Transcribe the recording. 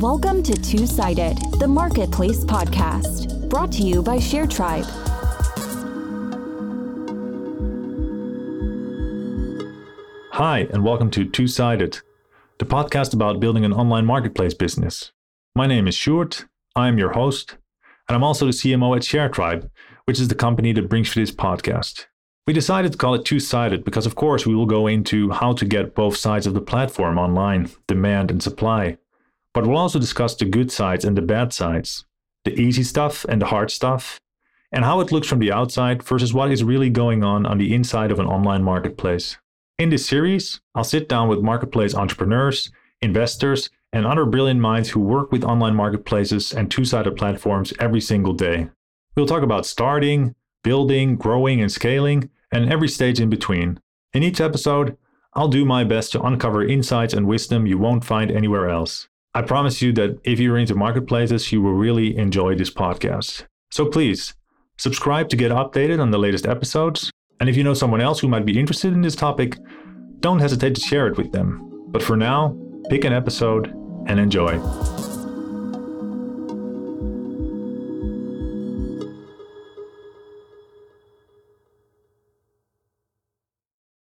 Welcome to Two Sided, the Marketplace Podcast, brought to you by ShareTribe. Hi, and welcome to Two Sided, the podcast about building an online marketplace business. My name is Sjoerd, I am your host, and I'm also the CMO at ShareTribe, which is the company that brings you this podcast. We decided to call it two sided because, of course, we will go into how to get both sides of the platform online demand and supply. But we'll also discuss the good sides and the bad sides, the easy stuff and the hard stuff, and how it looks from the outside versus what is really going on on the inside of an online marketplace. In this series, I'll sit down with marketplace entrepreneurs, investors, and other brilliant minds who work with online marketplaces and two sided platforms every single day. We'll talk about starting, building, growing, and scaling and every stage in between. In each episode, I'll do my best to uncover insights and wisdom you won't find anywhere else. I promise you that if you're into marketplaces, you will really enjoy this podcast. So please, subscribe to get updated on the latest episodes. And if you know someone else who might be interested in this topic, don't hesitate to share it with them. But for now, pick an episode and enjoy.